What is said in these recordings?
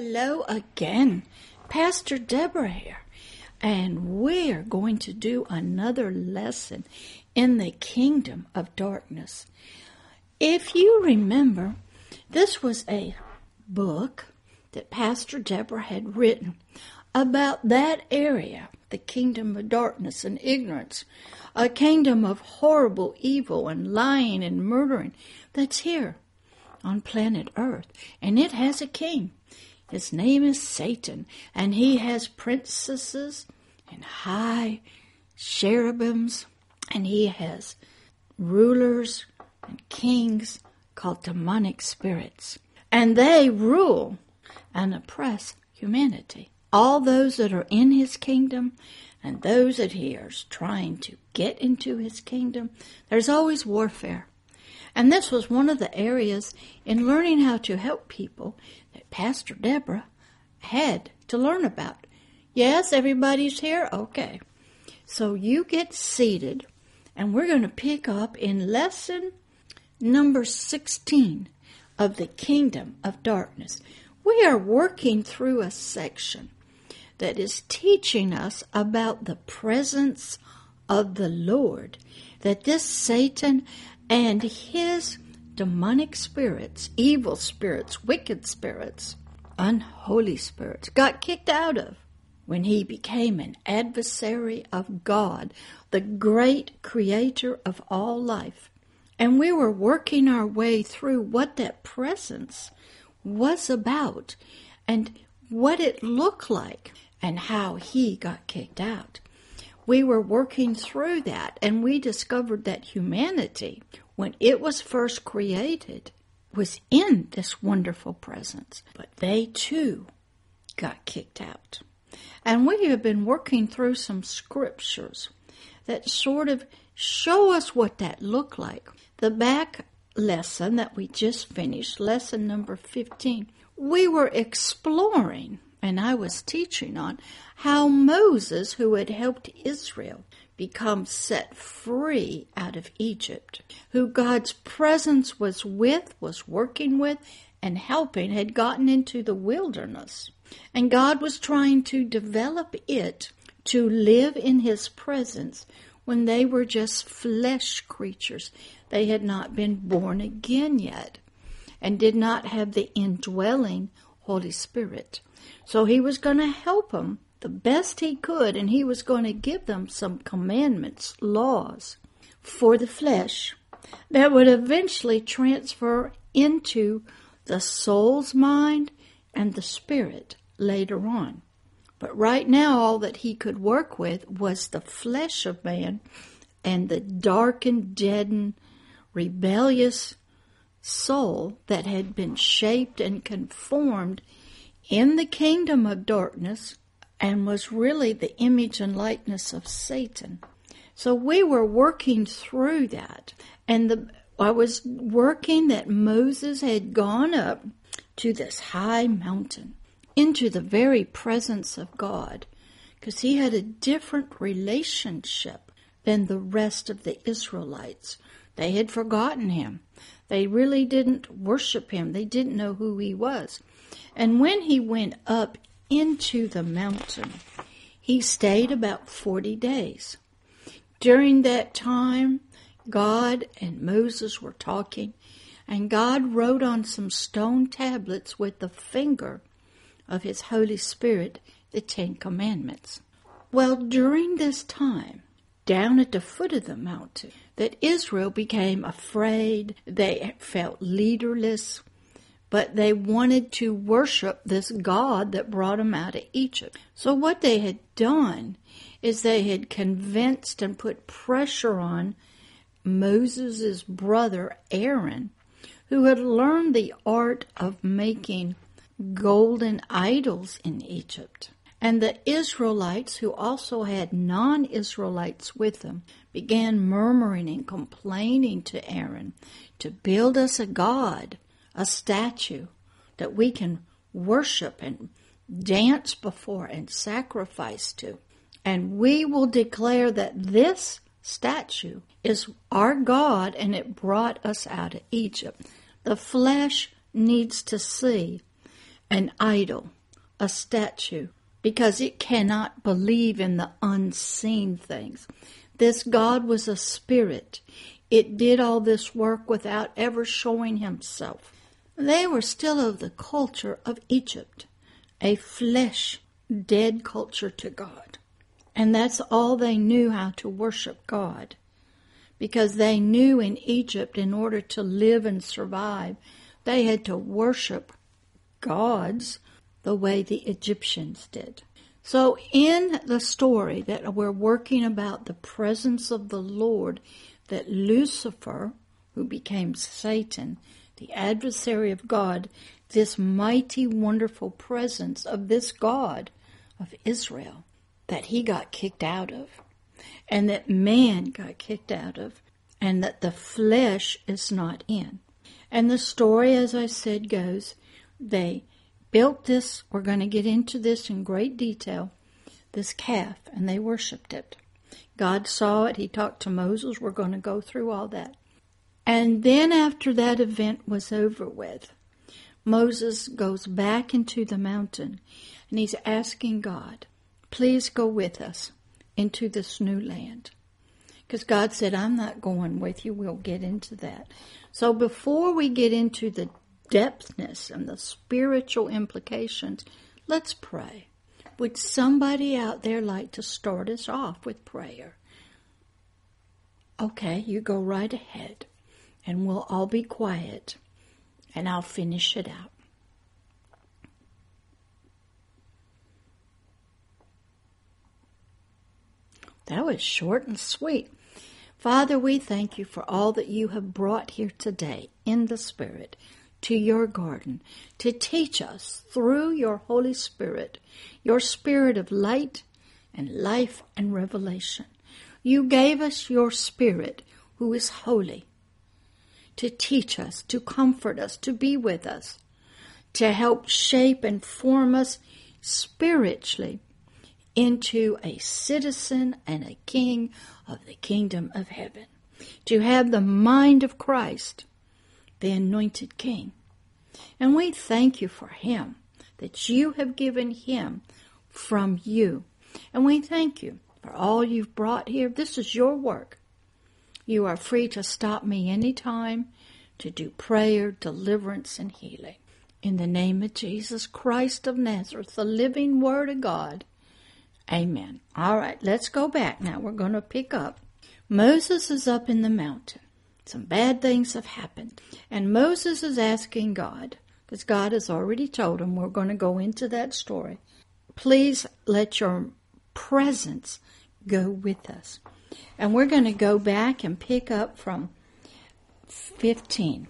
Hello again. Pastor Deborah here. And we're going to do another lesson in the kingdom of darkness. If you remember, this was a book that Pastor Deborah had written about that area, the kingdom of darkness and ignorance, a kingdom of horrible evil and lying and murdering that's here on planet Earth. And it has a king. His name is Satan, and he has princesses and high cherubims, and he has rulers and kings called demonic spirits. And they rule and oppress humanity. All those that are in his kingdom and those that he is trying to get into his kingdom, there's always warfare. And this was one of the areas in learning how to help people that Pastor Deborah had to learn about. Yes, everybody's here? Okay. So you get seated, and we're going to pick up in lesson number 16 of the kingdom of darkness. We are working through a section that is teaching us about the presence of the Lord, that this Satan and his demonic spirits, evil spirits, wicked spirits, unholy spirits, got kicked out of when he became an adversary of God, the great creator of all life. And we were working our way through what that presence was about and what it looked like and how he got kicked out we were working through that and we discovered that humanity, when it was first created, was in this wonderful presence. But they too got kicked out. And we have been working through some scriptures that sort of show us what that looked like. The back lesson that we just finished, lesson number 15, we were exploring and I was teaching on how Moses, who had helped Israel become set free out of Egypt, who God's presence was with, was working with, and helping, had gotten into the wilderness. And God was trying to develop it to live in His presence when they were just flesh creatures. They had not been born again yet and did not have the indwelling Holy Spirit. So he was going to help them the best he could, and he was going to give them some commandments, laws for the flesh that would eventually transfer into the soul's mind and the spirit later on. But right now, all that he could work with was the flesh of man and the darkened, deadened, rebellious soul that had been shaped and conformed in the kingdom of darkness and was really the image and likeness of Satan. So we were working through that. And the, I was working that Moses had gone up to this high mountain into the very presence of God because he had a different relationship than the rest of the Israelites. They had forgotten him. They really didn't worship him. They didn't know who he was. And when he went up into the mountain, he stayed about 40 days. During that time, God and Moses were talking, and God wrote on some stone tablets with the finger of his Holy Spirit the Ten Commandments. Well, during this time, down at the foot of the mountain, that Israel became afraid, they felt leaderless, but they wanted to worship this God that brought them out of Egypt. So what they had done is they had convinced and put pressure on Moses' brother Aaron, who had learned the art of making golden idols in Egypt. And the Israelites, who also had non Israelites with them, began murmuring and complaining to Aaron to build us a God a statue that we can worship and dance before and sacrifice to. And we will declare that this statue is our God and it brought us out of Egypt. The flesh needs to see an idol, a statue, because it cannot believe in the unseen things. This God was a spirit. It did all this work without ever showing himself. They were still of the culture of Egypt, a flesh, dead culture to God. And that's all they knew how to worship God. Because they knew in Egypt, in order to live and survive, they had to worship gods the way the Egyptians did. So, in the story that we're working about the presence of the Lord, that Lucifer, who became Satan, the adversary of God, this mighty, wonderful presence of this God of Israel, that he got kicked out of, and that man got kicked out of, and that the flesh is not in. And the story, as I said, goes they built this, we're going to get into this in great detail, this calf, and they worshiped it. God saw it. He talked to Moses. We're going to go through all that. And then, after that event was over with, Moses goes back into the mountain and he's asking God, please go with us into this new land. Because God said, I'm not going with you. We'll get into that. So before we get into the depthness and the spiritual implications, let's pray. Would somebody out there like to start us off with prayer? Okay, you go right ahead, and we'll all be quiet, and I'll finish it out. That was short and sweet. Father, we thank you for all that you have brought here today in the Spirit to your garden to teach us through your Holy Spirit, your Spirit of light and life and revelation. You gave us your Spirit who is holy to teach us, to comfort us, to be with us, to help shape and form us spiritually into a citizen and a king of the kingdom of heaven, to have the mind of Christ the anointed king. And we thank you for him, that you have given him from you. And we thank you for all you've brought here. This is your work. You are free to stop me anytime to do prayer, deliverance, and healing. In the name of Jesus Christ of Nazareth, the living Word of God. Amen. All right, let's go back now. We're going to pick up. Moses is up in the mountain. Some bad things have happened. And Moses is asking God, because God has already told him, we're going to go into that story. Please let your presence go with us. And we're going to go back and pick up from 15.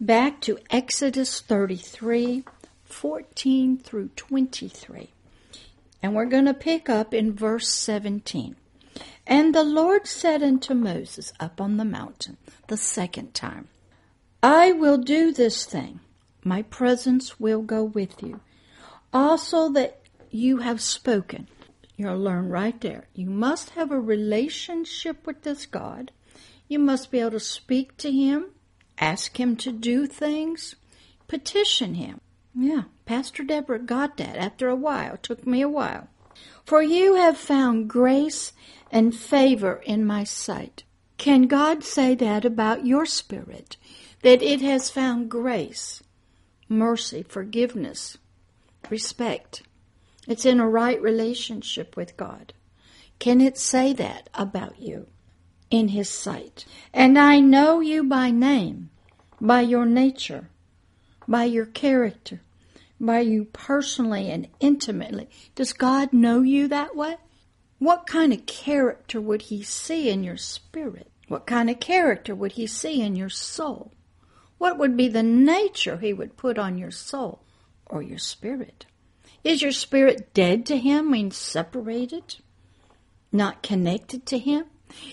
Back to Exodus 33, 14 through 23. And we're going to pick up in verse 17. And the Lord said unto Moses up on the mountain the second time, I will do this thing. My presence will go with you. Also that you have spoken. You'll learn right there. You must have a relationship with this God. You must be able to speak to Him, ask Him to do things, petition Him. Yeah, Pastor Deborah got that after a while. It took me a while. For you have found grace and favor in my sight. Can God say that about your spirit? That it has found grace, mercy, forgiveness, respect. It's in a right relationship with God. Can it say that about you in His sight? And I know you by name, by your nature, by your character, by you personally and intimately. Does God know you that way? What kind of character would He see in your spirit? What kind of character would He see in your soul? What would be the nature He would put on your soul or your spirit? Is your spirit dead to Him, means separated, not connected to Him?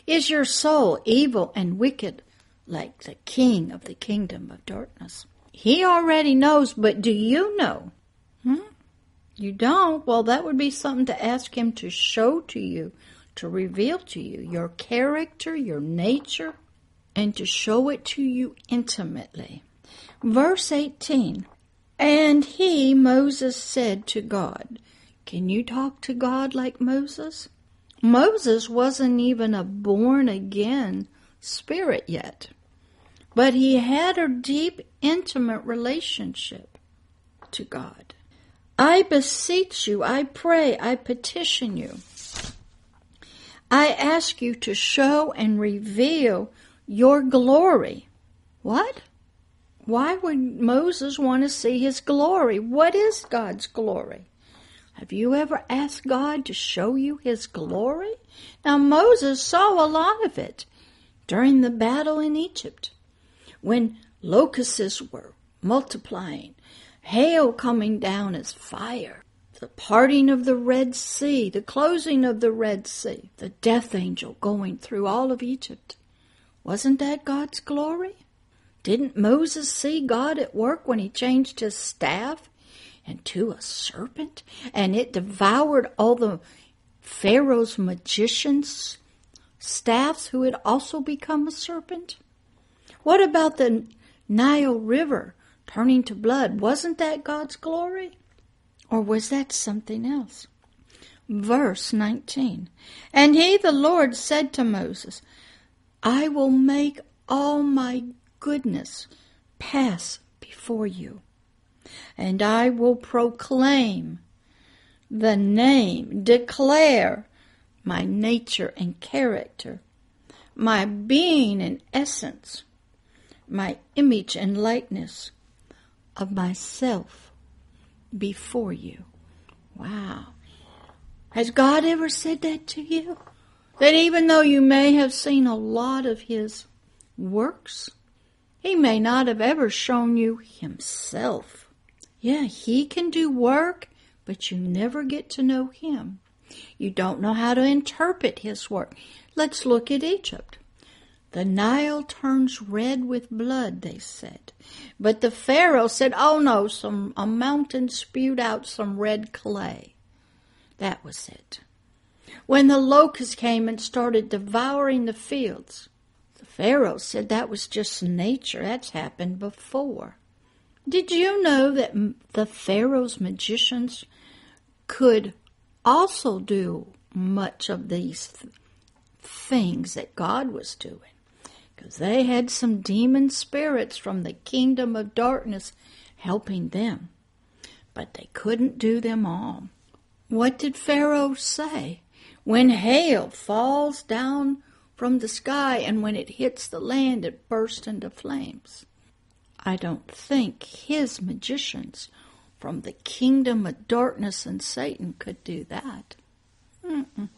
Is your soul evil and wicked like the king of the kingdom of darkness? He already knows, but do you know? Hmm? You don't? Well, that would be something to ask him to show to you, to reveal to you your character, your nature, and to show it to you intimately. Verse 18 And he, Moses, said to God, Can you talk to God like Moses? Moses wasn't even a born again spirit yet, but he had a deep, intimate relationship to God. I beseech you, I pray, I petition you. I ask you to show and reveal your glory. What? Why would Moses want to see his glory? What is God's glory? Have you ever asked God to show you his glory? Now, Moses saw a lot of it during the battle in Egypt when locusts were multiplying, hail coming down as fire, the parting of the Red Sea, the closing of the Red Sea, the death angel going through all of Egypt. Wasn't that God's glory? Didn't Moses see God at work when he changed his staff into a serpent and it devoured all the Pharaoh's magicians' staffs who had also become a serpent? What about the Nile River turning to blood? Wasn't that God's glory? Or was that something else? Verse 19 And he, the Lord, said to Moses, I will make all my goodness pass before you, and I will proclaim the name, declare my nature and character, my being and essence, my image and likeness of myself before you. Wow. Has God ever said that to you? That even though you may have seen a lot of His works, he may not have ever shown you himself. Yeah, he can do work, but you never get to know him. You don't know how to interpret his work. Let's look at Egypt. The Nile turns red with blood, they said. But the Pharaoh said, oh no, some, a mountain spewed out some red clay. That was it. When the locusts came and started devouring the fields, Pharaoh said that was just nature. That's happened before. Did you know that the Pharaoh's magicians could also do much of these th- things that God was doing? Because they had some demon spirits from the kingdom of darkness helping them. But they couldn't do them all. What did Pharaoh say? When hail falls down from the sky, and when it hits the land, it bursts into flames. I don't think his magicians from the kingdom of darkness and Satan could do that. Mm-mm.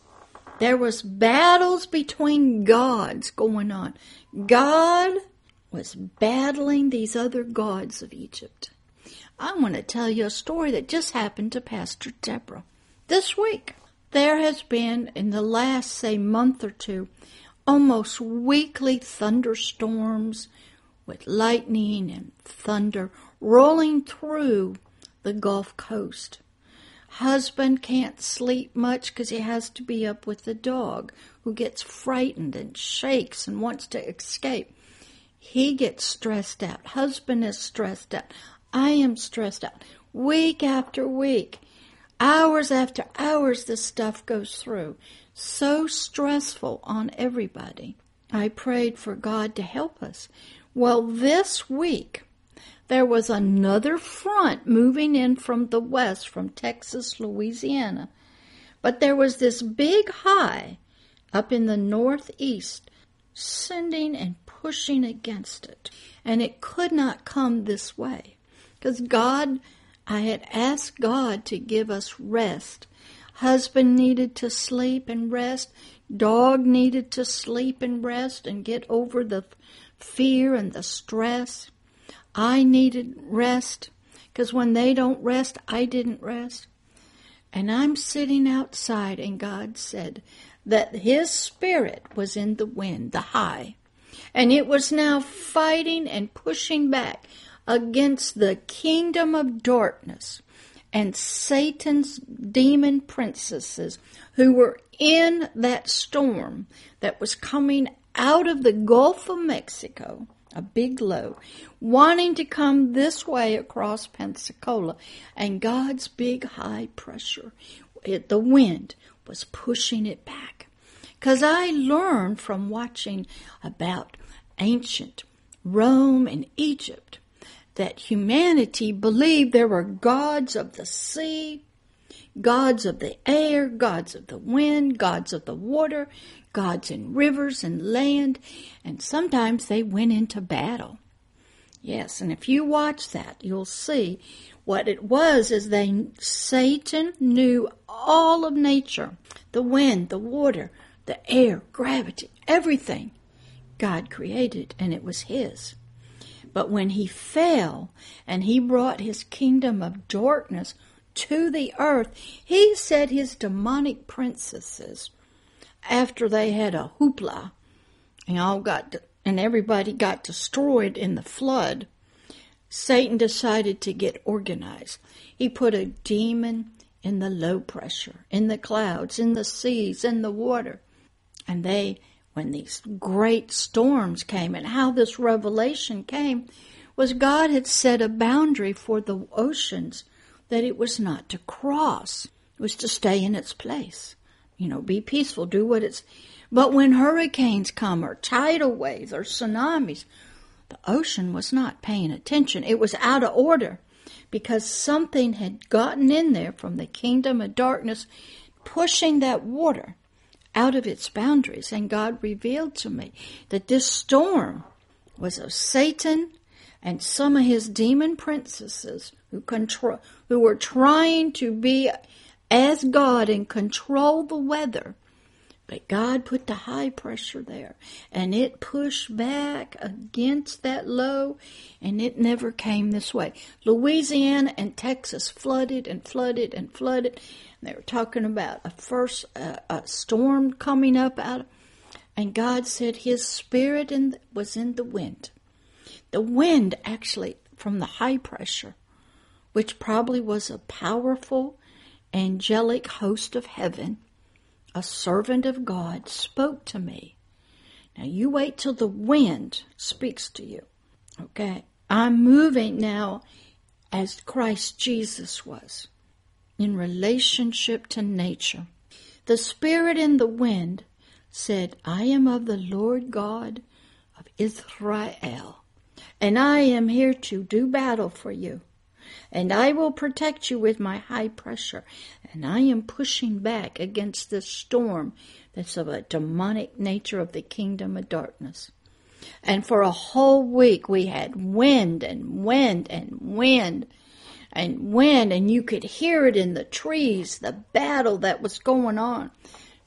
There was battles between gods going on. God was battling these other gods of Egypt. I want to tell you a story that just happened to Pastor Deborah this week. There has been, in the last, say, month or two, almost weekly thunderstorms with lightning and thunder rolling through the Gulf Coast. Husband can't sleep much because he has to be up with the dog who gets frightened and shakes and wants to escape. He gets stressed out. Husband is stressed out. I am stressed out. Week after week, hours after hours, this stuff goes through so stressful on everybody. I prayed for God to help us. Well, this week, there was another front moving in from the west, from Texas, Louisiana. But there was this big high up in the northeast, sending and pushing against it. And it could not come this way. Because God, I had asked God to give us rest Husband needed to sleep and rest. Dog needed to sleep and rest and get over the fear and the stress. I needed rest because when they don't rest, I didn't rest. And I'm sitting outside, and God said that His Spirit was in the wind, the high, and it was now fighting and pushing back against the kingdom of darkness and Satan's demon princesses who were in that storm that was coming out of the Gulf of Mexico a big low, wanting to come this way across Pensacola, and God's big high pressure, it, the wind, was pushing it back. Because I learned from watching about ancient Rome and Egypt that humanity believed there were gods of the sea, gods of the air, gods of the wind, gods of the water, gods in rivers and land, and sometimes they went into battle. Yes, and if you watch that, you'll see what it was is they Satan knew all of nature, the wind, the water, the air, gravity, everything God created and it was his. But when he fell and he brought his kingdom of darkness to the earth, he set his demonic princesses after they had a hoopla and all got and everybody got destroyed in the flood, Satan decided to get organized. He put a demon in the low pressure, in the clouds, in the seas, in the water. And they, when these great storms came, and how this revelation came, was God had set a boundary for the oceans that it was not to cross. It was to stay in its place you know, be peaceful, do what it's. But when hurricanes come, or tidal waves, or tsunamis, the ocean was not paying attention. It was out of order because something had gotten in there from the kingdom of darkness, pushing that water out of its boundaries. And God revealed to me that this storm was of Satan and some of his demon princesses who control, who were trying to be as God and control the weather. But God put the high pressure there and it pushed back against that low and it never came this way. Louisiana and Texas flooded and flooded and flooded. They were talking about a first uh, a storm coming up out and God said his spirit in was in the wind. The wind actually from the high pressure, which probably was a powerful angelic host of heaven, a servant of God, spoke to me. Now you wait till the wind speaks to you. Okay? I'm moving now as Christ Jesus was in relationship to nature. The Spirit in the wind said, I am of the Lord God of Israel, and I am here to do battle for you and I will protect you with my high pressure. And I am pushing back against this storm that's of a demonic nature of the kingdom of darkness. And for a whole week we had wind and wind and wind and wind, and you could hear it in the trees, the battle that was going on.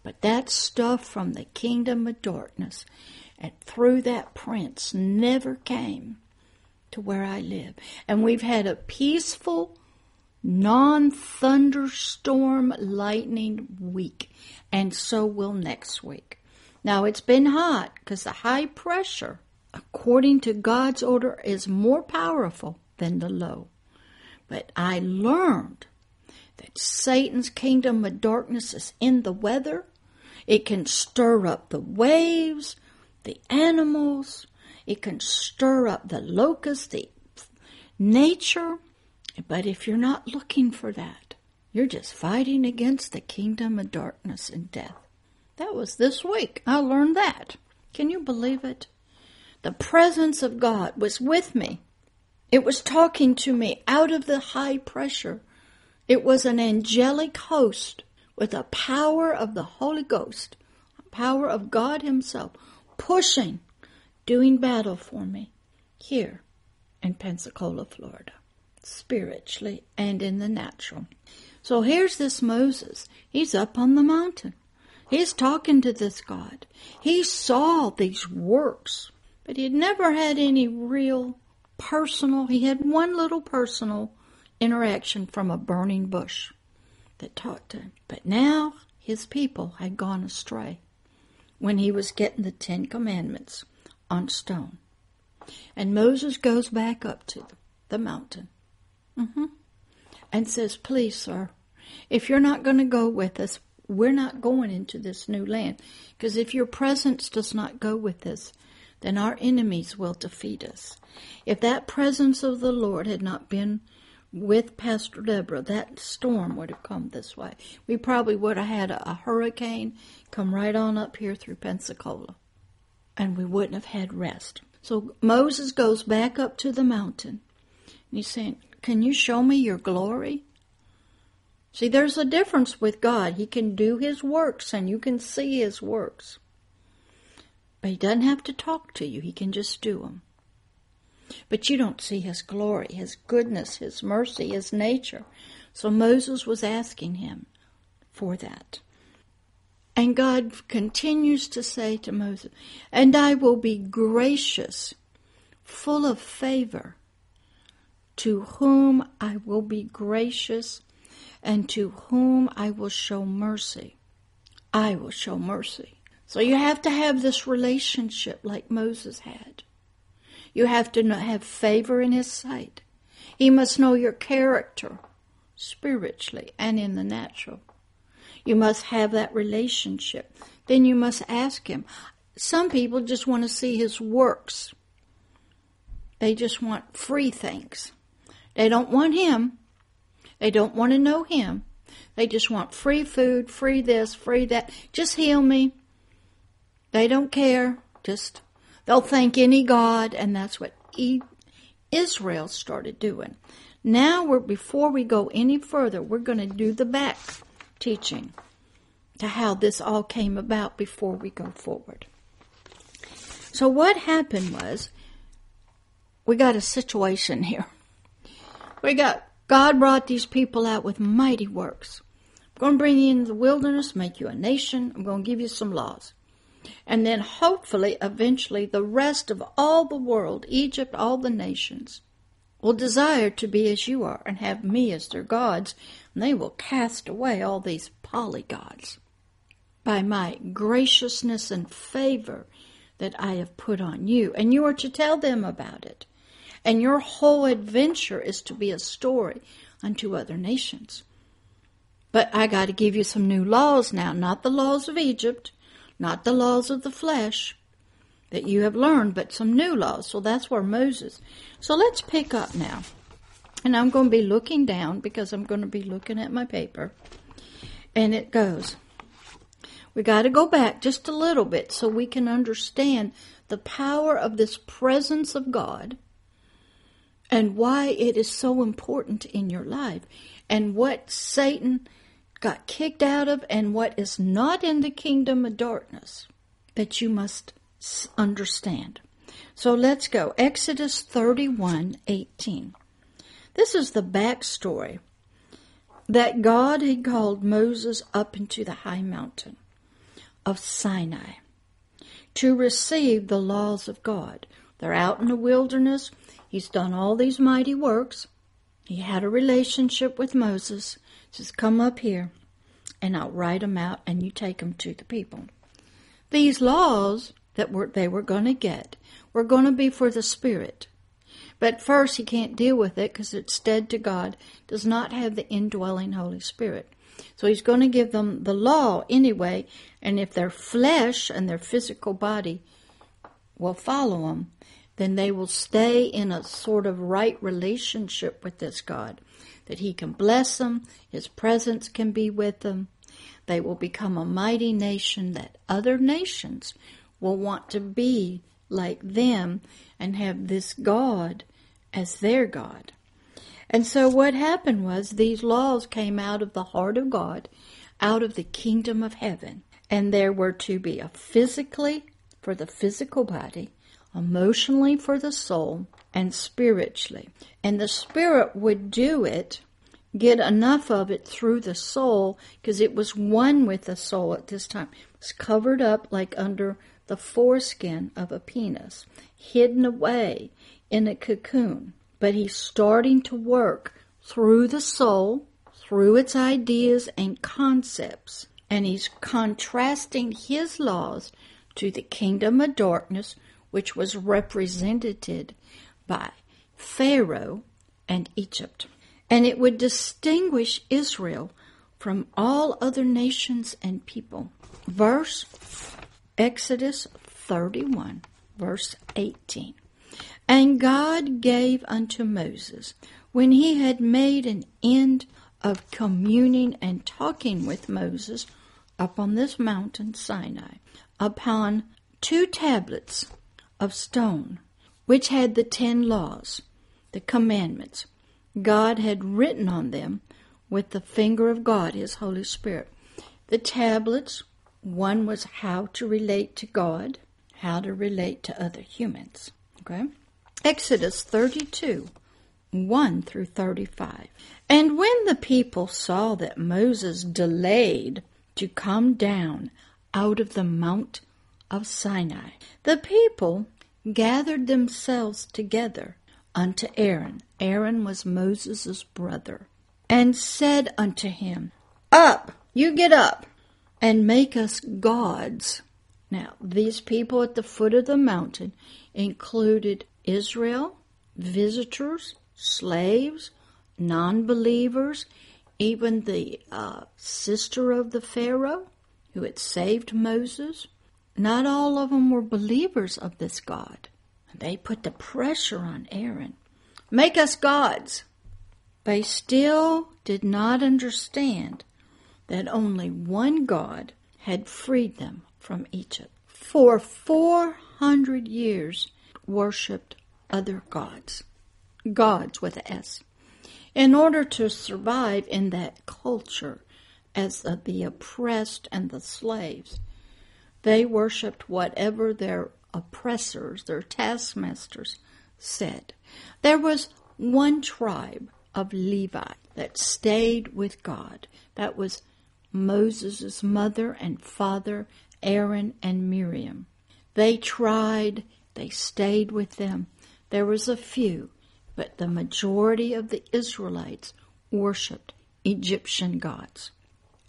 But that stuff from the kingdom of darkness and through that prince never came to where I live. And we've had a peaceful, non thunderstorm lightning week. And so will next week. Now it's been hot because the high pressure, according to God's order, is more powerful than the low. But I learned that Satan's kingdom of darkness is in the weather. It can stir up the waves, the animals, it can stir up the locust, the nature. But if you're not looking for that, you're just fighting against the kingdom of darkness and death. That was this week. I learned that. Can you believe it? The presence of God was with me. It was talking to me out of the high pressure. It was an angelic host with the power of the Holy Ghost, power of God Himself, pushing doing battle for me here in Pensacola, Florida, spiritually and in the natural. So here's this Moses. He's up on the mountain. He's talking to this God. He saw these works, but he had never had any real personal, he had one little personal interaction from a burning bush that talked to him. But now his people had gone astray when he was getting the Ten Commandments on stone. And Moses goes back up to the mountain mm-hmm. and says, Please, sir, if you're not going to go with us, we're not going into this new land. Because if your presence does not go with us, then our enemies will defeat us. If that presence of the Lord had not been with Pastor Deborah, that storm would have come this way. We probably would have had a, a hurricane come right on up here through Pensacola, and we wouldn't have had rest. So Moses goes back up to the mountain, and he's saying, Can you show me your glory? See, there's a difference with God. He can do His works, and you can see His works. But he doesn't have to talk to you, he can just do them. But you don't see his glory, his goodness, his mercy, his nature. So Moses was asking him for that. And God continues to say to Moses, And I will be gracious, full of favor, to whom I will be gracious, and to whom I will show mercy. I will show mercy. So you have to have this relationship like Moses had. You have to have favor in his sight. He must know your character spiritually and in the natural. You must have that relationship. Then you must ask him. Some people just want to see his works. They just want free things. They don't want him. They don't want to know him. They just want free food, free this, free that. Just heal me. They don't care. Just they'll thank any god, and that's what e- Israel started doing. Now we're before we go any further, we're going to do the back teaching to how this all came about before we go forward. So what happened was we got a situation here. We got God brought these people out with mighty works. I'm going to bring you into the wilderness, make you a nation. I'm going to give you some laws and then hopefully eventually the rest of all the world, Egypt, all the nations, will desire to be as you are and have me as their gods, and they will cast away all these polygods by my graciousness and favor that I have put on you. And you are to tell them about it. And your whole adventure is to be a story unto other nations. But I got to give you some new laws now, not the laws of Egypt, not the laws of the flesh that you have learned, but some new laws. So that's where Moses. So let's pick up now. And I'm going to be looking down because I'm going to be looking at my paper. And it goes. We got to go back just a little bit so we can understand the power of this presence of God and why it is so important in your life and what Satan got kicked out of and what is not in the kingdom of darkness that you must understand. So let's go. Exodus 31 18. This is the backstory that God had called Moses up into the high mountain of Sinai to receive the laws of God. They're out in the wilderness. He's done all these mighty works. He had a relationship with Moses. Just come up here and I'll write them out and you take them to the people. These laws that were, they were going to get were going to be for the Spirit. But first, he can't deal with it because it's dead to God, does not have the indwelling Holy Spirit. So he's going to give them the law anyway, and if their flesh and their physical body will follow them, then they will stay in a sort of right relationship with this God that He can bless them, His presence can be with them. They will become a mighty nation that other nations will want to be like them and have this God as their God. And so what happened was these laws came out of the heart of God, out of the kingdom of heaven. And there were to be a physically for the physical body, emotionally for the soul, and spiritually. And the spirit would do it, get enough of it through the soul, because it was one with the soul at this time. It was covered up like under the foreskin of a penis, hidden away in a cocoon. But he's starting to work through the soul, through its ideas and concepts, and he's contrasting his laws to the kingdom of darkness, which was represented by Pharaoh and Egypt. And it would distinguish Israel from all other nations and people. Verse Exodus 31 verse 18. And God gave unto Moses, when he had made an end of communing and talking with Moses upon this mountain Sinai, upon two tablets of stone, which had the ten laws, the commandments. God had written on them with the finger of God, His Holy Spirit. The tablets, one was how to relate to God, how to relate to other humans. Okay? Exodus 32, 1 through 35. And when the people saw that Moses delayed to come down out of the Mount of Sinai, the people gathered themselves together unto Aaron. Aaron was Moses' brother, and said unto him, Up, you get up, and make us gods. Now, these people at the foot of the mountain included Israel, visitors, slaves, non believers, even the uh, sister of the Pharaoh who had saved Moses. Not all of them were believers of this God. They put the pressure on Aaron. Make us gods. They still did not understand that only one God had freed them from Egypt. For 400 years, worshipped other gods. Gods with an S. In order to survive in that culture as the oppressed and the slaves, they worshipped whatever their oppressors, their taskmasters, said. There was one tribe of Levi that stayed with God. That was Moses' mother and father, Aaron and Miriam. They tried, they stayed with them. There was a few, but the majority of the Israelites worshipped Egyptian gods.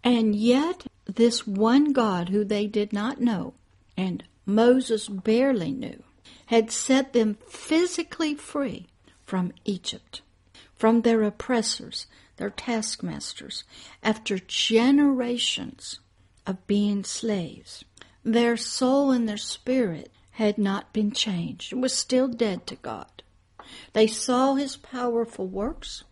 And yet, this one God who they did not know, and Moses barely knew, had set them physically free from Egypt, from their oppressors, their taskmasters, after generations of being slaves. Their soul and their spirit had not been changed, it was still dead to God. They saw his powerful works.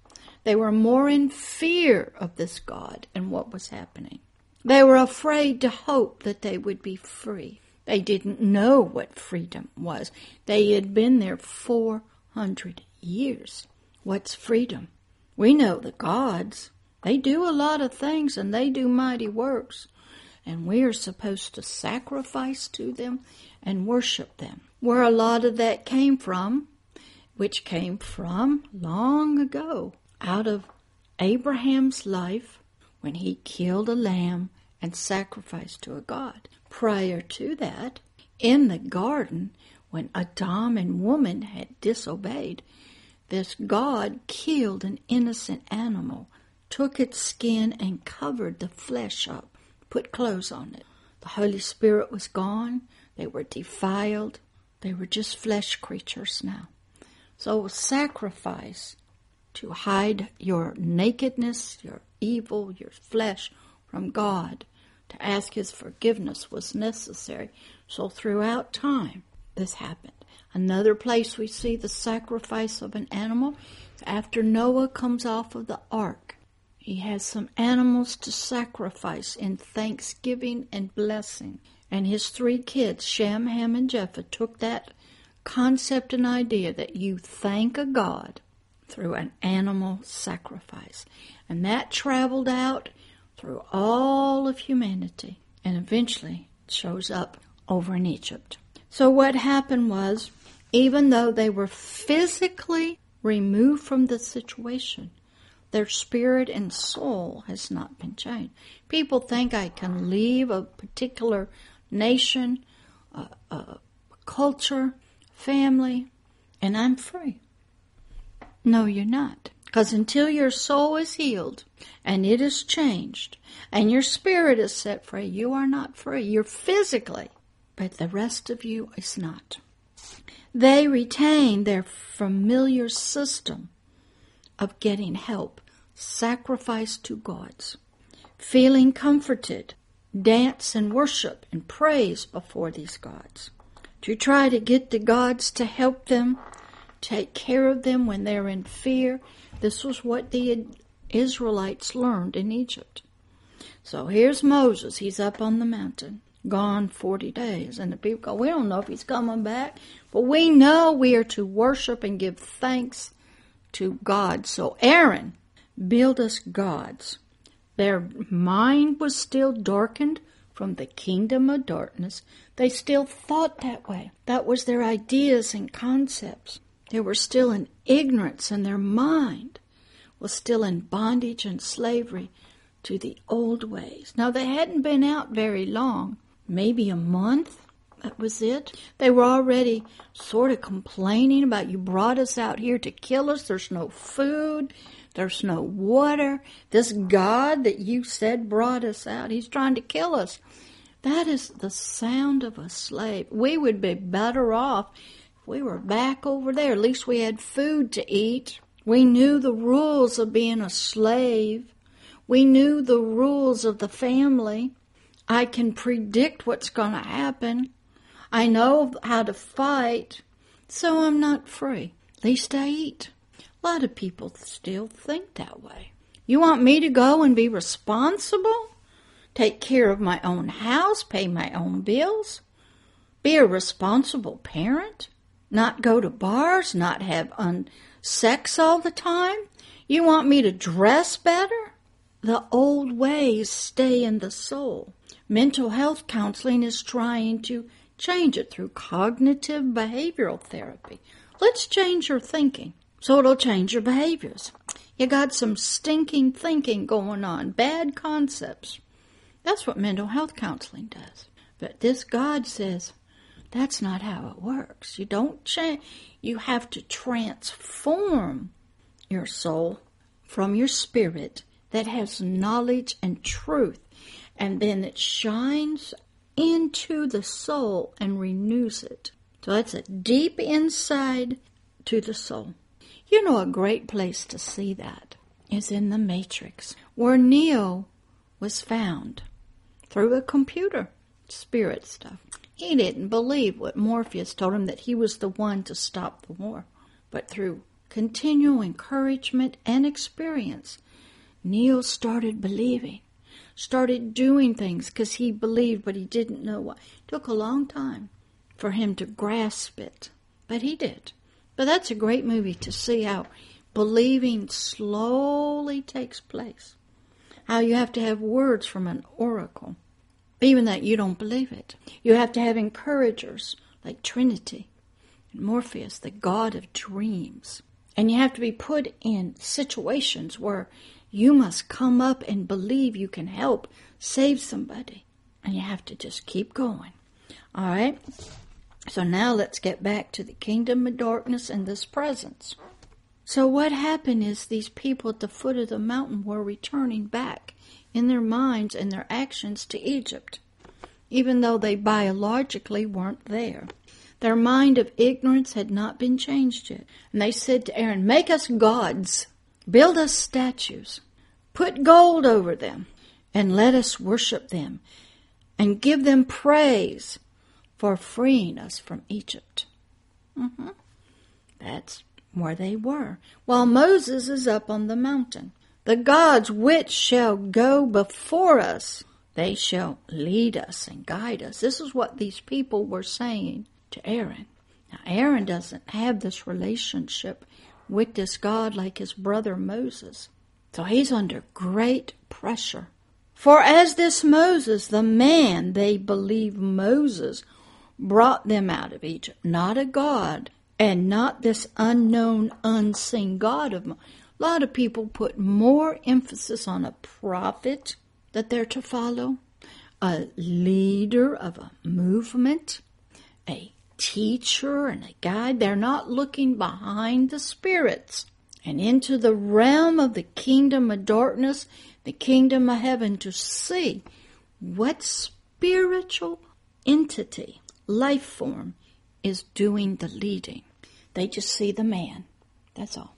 They were more in fear of this God and what was happening. They were afraid to hope that they would be free. They didn't know what freedom was. They had been there 400 years. What's freedom? We know the gods. They do a lot of things and they do mighty works. And we are supposed to sacrifice to them and worship them. Where a lot of that came from, which came from long ago, out of Abraham's life when he killed a lamb and sacrificed to a god prior to that, in the garden, when Adam and woman had disobeyed, this God killed an innocent animal, took its skin and covered the flesh up, put clothes on it. The Holy Spirit was gone. They were defiled. They were just flesh creatures now. So a sacrifice to hide your nakedness, your evil, your flesh from God to ask his forgiveness was necessary. So throughout time, this happened. Another place we see the sacrifice of an animal after Noah comes off of the ark. He has some animals to sacrifice in thanksgiving and blessing. And his three kids, Shem, Ham, and Japheth, took that concept and idea that you thank a God through an animal sacrifice. And that traveled out through all of humanity and eventually shows up over in Egypt. So what happened was, even though they were physically removed from the situation, their spirit and soul has not been changed. People think I can leave a particular nation, a, culture, family, and I'm free. No, you're not. Because until your soul is healed and it is changed and your spirit is set free, you are not free. You're physically, but the rest of you is not. They retain their familiar system of getting help, sacrifice to gods, feeling comforted, dance and worship and praise before these gods. to try to get the gods to help them, take care of them when they're in fear. This was what the Israelites learned in Egypt. So here's Moses. He's up on the mountain, gone 40 days. And the people go, We don't know if he's coming back, but we know we are to worship and give thanks to God. So Aaron, build us gods. Their mind was still darkened from the kingdom of darkness. They still thought that way. That was their ideas and concepts. They were still in ignorance, and their mind was still in bondage and slavery to the old ways. Now, they hadn't been out very long, maybe a month. That was it. They were already sort of complaining about you brought us out here to kill us. There's no food. There's no water. This God that you said brought us out, he's trying to kill us. That is the sound of a slave. We would be better off if we were back over there. At least we had food to eat. We knew the rules of being a slave. We knew the rules of the family. I can predict what's going to happen. I know how to fight, so I'm not free. At least I eat. A lot of people still think that way. You want me to go and be responsible? Take care of my own house, pay my own bills? Be a responsible parent? Not go to bars, not have un- sex all the time? You want me to dress better? The old ways stay in the soul. Mental health counseling is trying to change it through cognitive behavioral therapy. Let's change your thinking so it'll change your behaviors. You got some stinking thinking going on, bad concepts. That's what mental health counseling does. But this God says that's not how it works. You don't change, you have to transform your soul from your spirit that has knowledge and truth, and then it shines into the soul and renews it. So that's a deep inside to the soul. You know, a great place to see that is in the Matrix, where Neo was found through a computer, spirit stuff. He didn't believe what Morpheus told him that he was the one to stop the war, but through continual encouragement and experience, Neo started believing, started doing things because he believed, but he didn't know why. It took a long time for him to grasp it, but he did. But that's a great movie to see how believing slowly takes place. How you have to have words from an oracle, even that you don't believe it. You have to have encouragers like Trinity and Morpheus, the god of dreams. And you have to be put in situations where you must come up and believe you can help save somebody. And you have to just keep going. All right? So now let's get back to the kingdom of darkness and this presence. So what happened is these people at the foot of the mountain were returning back in their minds and their actions to Egypt, even though they biologically weren't there. Their mind of ignorance had not been changed yet. And they said to Aaron, Make us gods Build us statues, put gold over them, and let us worship them, and give them praise for freeing us from Egypt. Mm-hmm. That's where they were, while Moses is up on the mountain. The gods which shall go before us, they shall lead us and guide us. This is what these people were saying to Aaron. Now, Aaron doesn't have this relationship with this God like his brother Moses. So he's under great pressure. For as this Moses, the man they believe Moses, brought them out of Egypt, not a God, and not this unknown, unseen God of. A lot of people put more emphasis on a prophet that they're to follow, a leader of a movement, a teacher and a guide. They're not looking behind the spirits and into the realm of the kingdom of darkness, the kingdom of heaven to see what spiritual entity, life form is doing the leading. They just see the man. That's all.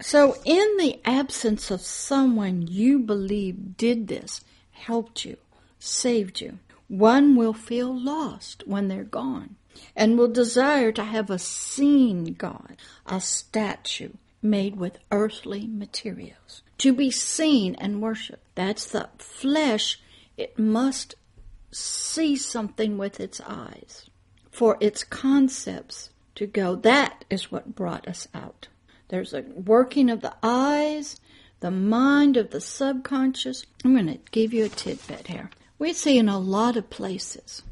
So, in the absence of someone you believe did this, helped you, saved you, one will feel lost when they're gone. And will desire to have a seen God, a statue made with earthly materials. To be seen and worshiped. That's the flesh. It must see something with its eyes for its concepts to go. That is what brought us out. There's a working of the eyes, the mind of the subconscious. I'm going to give you a tidbit here. We see in a lot of places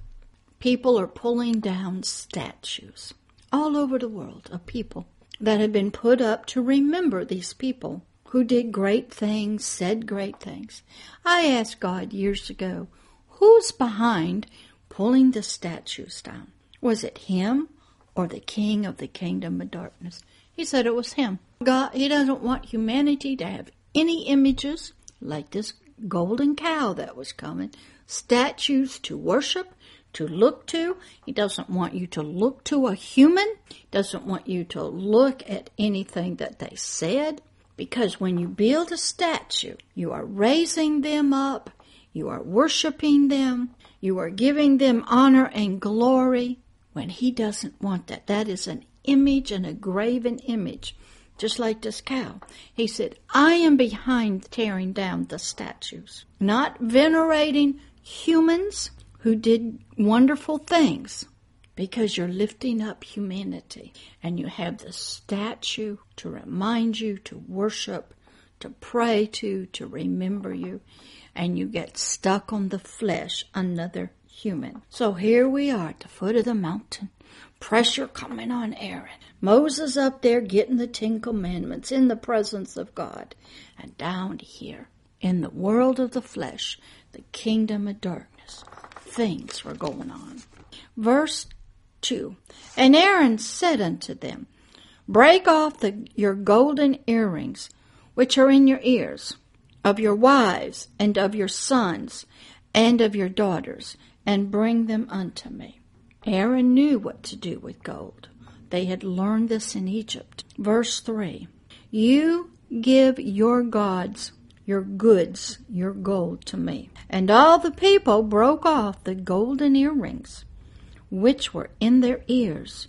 people are pulling down statues all over the world of people that have been put up to remember these people who did great things, said great things. I asked God years ago, who's behind pulling the statues down? Was it him or the king of the kingdom of darkness? He said it was him. God, he doesn't want humanity to have any images like this golden cow that was coming, statues to worship, to look to. He doesn't want you to look to a human. He doesn't want you to look at anything that they said. Because when you build a statue, you are raising them up, you are worshiping them, you are giving them honor and glory. When he doesn't want that, that is an image and a graven image, just like this cow. He said, I am behind tearing down the statues, not venerating humans who did wonderful things because you're lifting up humanity and you have the statue to remind you to worship, to pray to, to remember you, and you get stuck on the flesh, another human. So here we are at the foot of the mountain. Pressure coming on Aaron. Moses up there getting the Ten Commandments in the presence of God. And down here, in the world of the flesh, the kingdom of darkness, things were going on. Verse 2 And Aaron said unto them, Break off the, your golden earrings which are in your ears, of your wives, and of your sons, and of your daughters, and bring them unto me. Aaron knew what to do with gold. They had learned this in Egypt. Verse 3 You give your gods your goods, your gold to me. And all the people broke off the golden earrings which were in their ears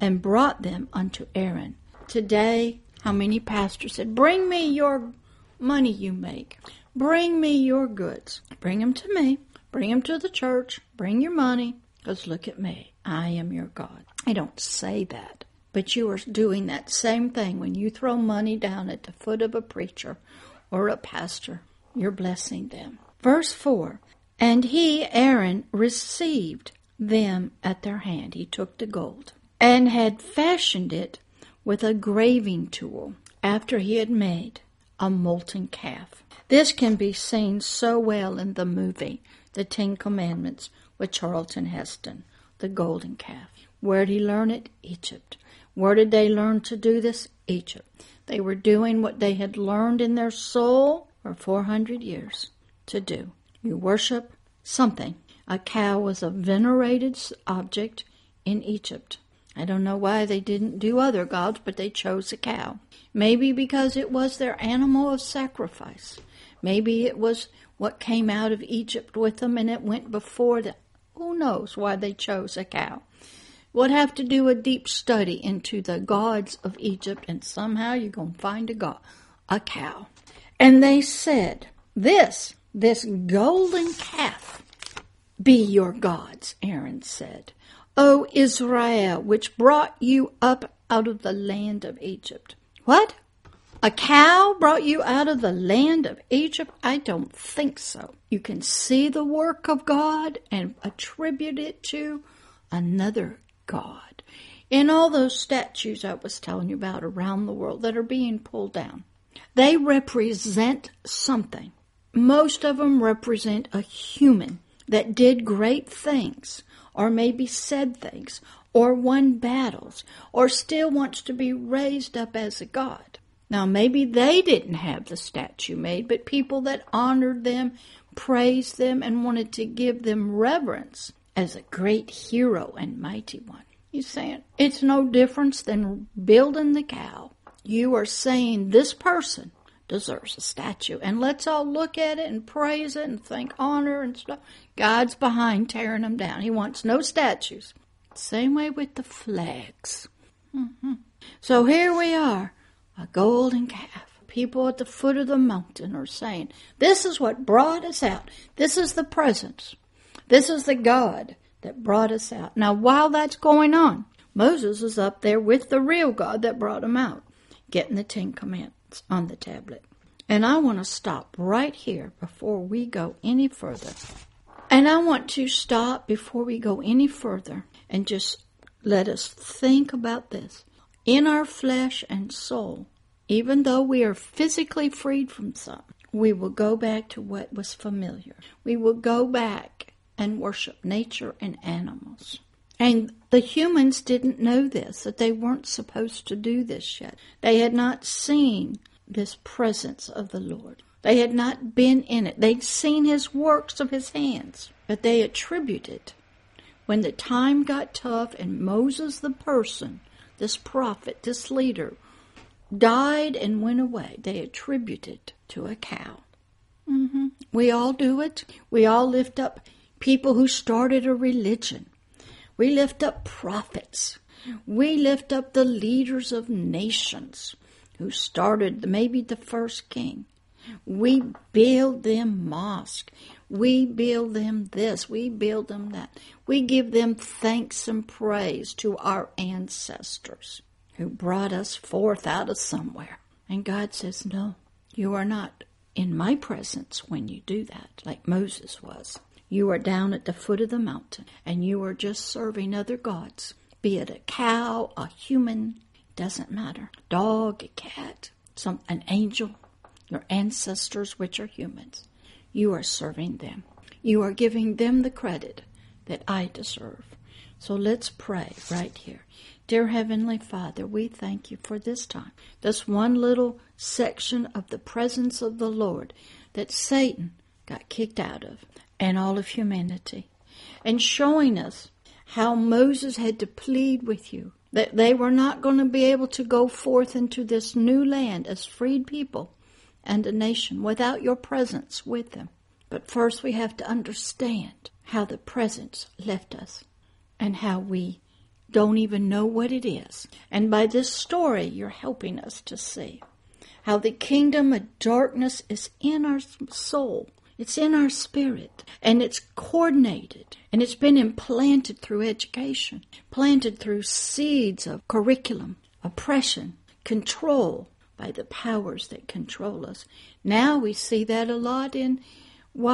and brought them unto Aaron. Today, how many pastors said, Bring me your money you make. Bring me your goods. Bring them to me. Bring them to the church. Bring your money. Because look at me. I am your God. I don't say that. But you are doing that same thing when you throw money down at the foot of a preacher or a pastor. You're blessing them. Verse 4 And he, Aaron, received them at their hand. He took the gold and had fashioned it with a graving tool after he had made a molten calf. This can be seen so well in the movie the Ten Commandments with Charlton Heston, the golden calf. Where did he learn it? Egypt. Where did they learn to do this? Egypt. They were doing what they had learned in their soul for 400 years to do. You worship something. A cow was a venerated object in Egypt. I don't know why they didn't do other gods, but they chose a cow. Maybe because it was their animal of sacrifice. Maybe it was what came out of Egypt with them and it went before them. Who knows why they chose a cow? Would have to do a deep study into the gods of Egypt, and somehow you're going to find a god, a cow. And they said, This, this golden calf, be your gods, Aaron said. O Israel, which brought you up out of the land of Egypt. What? A cow brought you out of the land of Egypt? I don't think so. You can see the work of God and attribute it to another God. In all those statues I was telling you about around the world that are being pulled down, they represent something. Most of them represent a human that did great things, or maybe said things, or won battles, or still wants to be raised up as a god. Now, maybe they didn't have the statue made, but people that honored them, praised them, and wanted to give them reverence as a great hero and mighty one. He's saying it's no difference than building the cow. You are saying this person deserves a statue. And let's all look at it and praise it and think honor and stuff. God's behind tearing them down. He wants no statues. Same way with the flags. Mm-hmm. So here we are, a golden calf. People at the foot of the mountain are saying, This is what brought us out. This is the presence. This is the God that brought us out. Now, while that's going on, Moses is up there with the real God that brought him out, getting the Ten Commandments on the tablet. And I want to stop right here before we go any further. And I want to stop before we go any further and just let us think about this. In our flesh and soul, even though we are physically freed from some, we will go back to what was familiar. We will go back and worship nature and animals. And the humans didn't know this, that they weren't supposed to do this yet. They had not seen this presence of the Lord. They had not been in it. They'd seen his works of his hands, but they attributed when the time got tough and Moses, the person, this prophet, this leader, died and went away, they attributed to a cow. Mm-hmm. We all do it. We all lift up people who started a religion. We lift up prophets. We lift up the leaders of nations who started maybe the first king. We build them mosque. We build them this. We build them that. We give them thanks and praise to our ancestors who brought us forth out of somewhere. And God says, No, you are not in my presence when you do that, like Moses was. You are down at the foot of the mountain and you are just serving other gods, be it a cow, a human, doesn't matter. Dog, a cat, some an angel, your ancestors which are humans. You are serving them. You are giving them the credit that I deserve. So let's pray right here. Dear Heavenly Father, we thank you for this time, this one little section of the presence of the Lord that Satan got kicked out of and all of humanity, and showing us how Moses had to plead with you that they were not going to be able to go forth into this new land as freed people and a nation without your presence with them. But first we have to understand how the presence left us and how we don't even know what it is. And by this story, you're helping us to see how the kingdom of darkness is in our soul. It's in our spirit and it's coordinated and it's been implanted through education, planted through seeds of curriculum, oppression, control by the powers that control us. Now we see that a lot in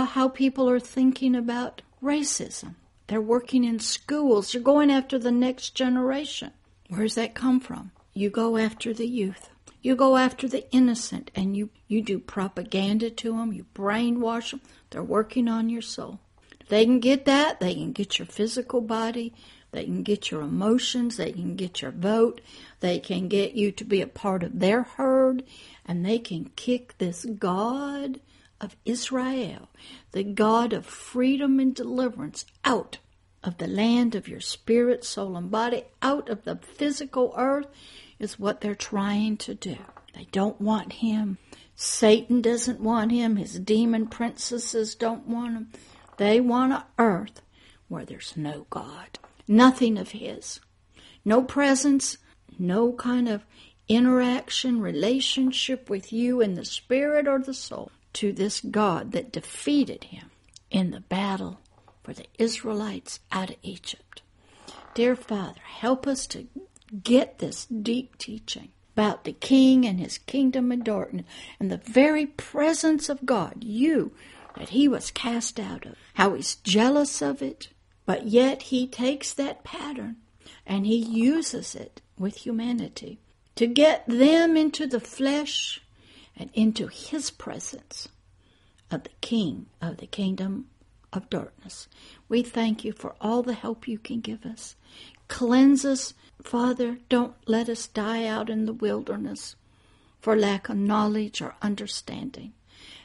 how people are thinking about racism they're working in schools. they're going after the next generation. Where does that come from? You go after the youth. You go after the innocent and you, you do propaganda to them. You brainwash them. They're working on your soul. They can get that, they can get your physical body. They can get your emotions. They can get your vote. They can get you to be a part of their herd. And they can kick this God of Israel, the God of freedom and deliverance, out of the land of your spirit, soul, and body, out of the physical earth, is what they're trying to do. They don't want him. Satan doesn't want him. His demon princesses don't want him. They want an earth where there's no God, nothing of his, no presence, no kind of interaction, relationship with you in the spirit or the soul to this God that defeated him in the battle for the Israelites out of Egypt. Dear Father, help us to get this deep teaching about the king and his kingdom of darkness and the very presence of God, you, that he was cast out of, how he's jealous of it, but yet he takes that pattern and he uses it with humanity to get them into the flesh and into his presence of the King of the kingdom of darkness. We thank you for all the help you can give us. Cleanse us, Father. Don't let us die out in the wilderness for lack of knowledge or understanding.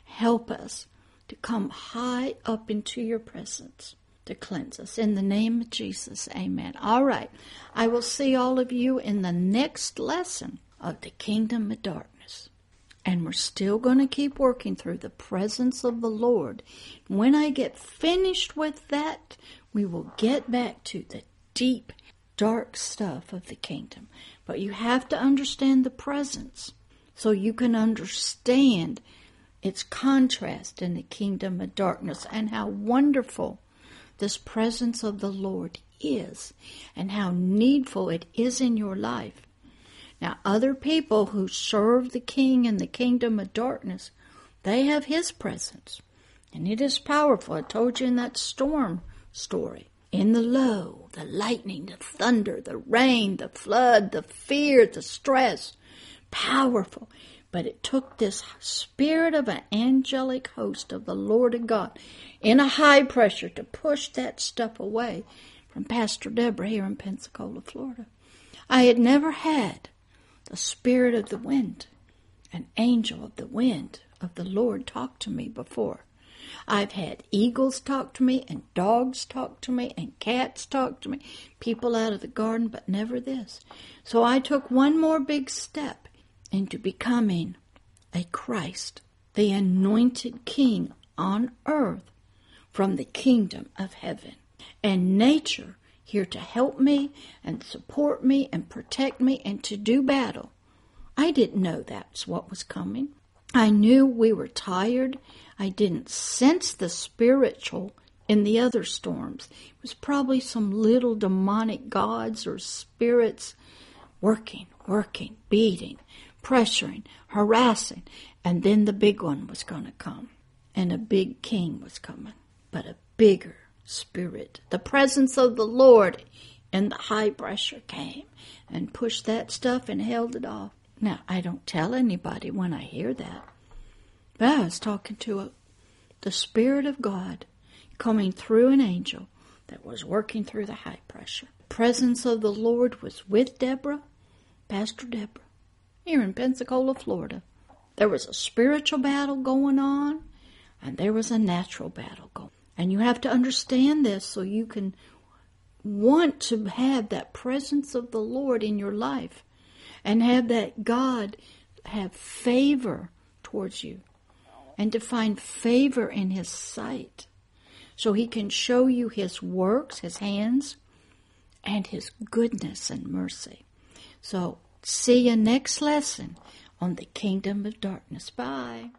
Help us to come high up into your presence to cleanse us. In the name of Jesus, amen. All right. I will see all of you in the next lesson of the kingdom of darkness. And we're still going to keep working through the presence of the Lord. When I get finished with that, we will get back to the deep dark stuff of the kingdom. But you have to understand the presence so you can understand its contrast in the kingdom of darkness and how wonderful this presence of the Lord is and how needful it is in your life. Now, other people who serve the king in the kingdom of darkness, they have his presence. And it is powerful. I told you in that storm story. In the low, the lightning, the thunder, the rain, the flood, the fear, the stress. Powerful. But it took this spirit of an angelic host of the Lord of God in a high pressure to push that stuff away from Pastor Deborah here in Pensacola, Florida. I had never had the spirit of the wind, an angel of the wind of the Lord talk to me before. I've had eagles talk to me, and dogs talk to me, and cats talk to me, people out of the garden, but never this. So I took one more big step into becoming a Christ, the anointed King on earth from the kingdom of heaven. And nature here to help me and support me and protect me and to do battle. I didn't know that's what was coming. I knew we were tired. I didn't sense the spiritual in the other storms. It was probably some little demonic gods or spirits working, working, beating, pressuring, harassing, and then the big one was going to come. And a big king was coming, but a bigger spirit. The presence of the Lord and the high pressure came and pushed that stuff and held it off. Now, I don't tell anybody when I hear that, was talking to a, the Spirit of God coming through an angel that was working through the high pressure. Presence of the Lord was with Deborah, Pastor Deborah here in Pensacola, Florida. There was a spiritual battle going on, and there was a natural battle going. On. And you have to understand this so you can want to have that presence of the Lord in your life and have that God have favor towards you and to find favor in His sight so He can show you His works, His hands, and His goodness and mercy. So See you next lesson on the kingdom of darkness. Bye.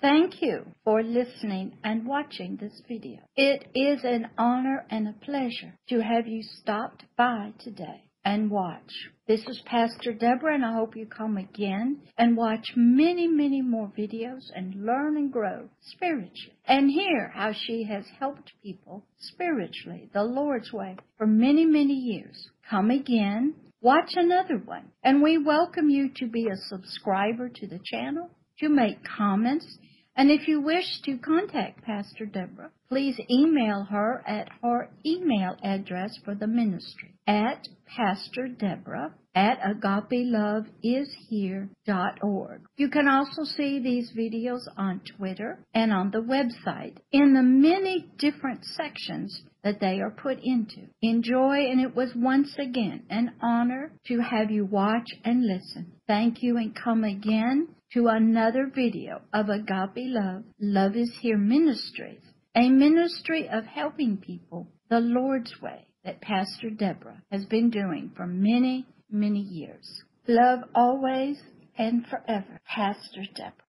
Thank you for listening and watching this video. It is an honor and a pleasure to have you stopped by today and watch. This is Pastor Deborah and I hope you come again and watch many, many more videos and learn and grow spiritually and hear how she has helped people spiritually the Lord's way for many, many years. Come again watch another one. And we welcome you to be a subscriber to the channel, to make comments, and if you wish to contact Pastor Deborah, please email her at her email address for the ministry at Pastor Deborah at agapeloveishere.org. You can also see these videos on Twitter and on the website in the many different sections that they are put into. Enjoy, and it was once again an honor to have you watch and listen. Thank you, and come again to another video of Agape Love, Love is Here Ministries, a ministry of helping people the Lord's way that Pastor Deborah has been doing for many, many years. Love always and forever, Pastor Deborah.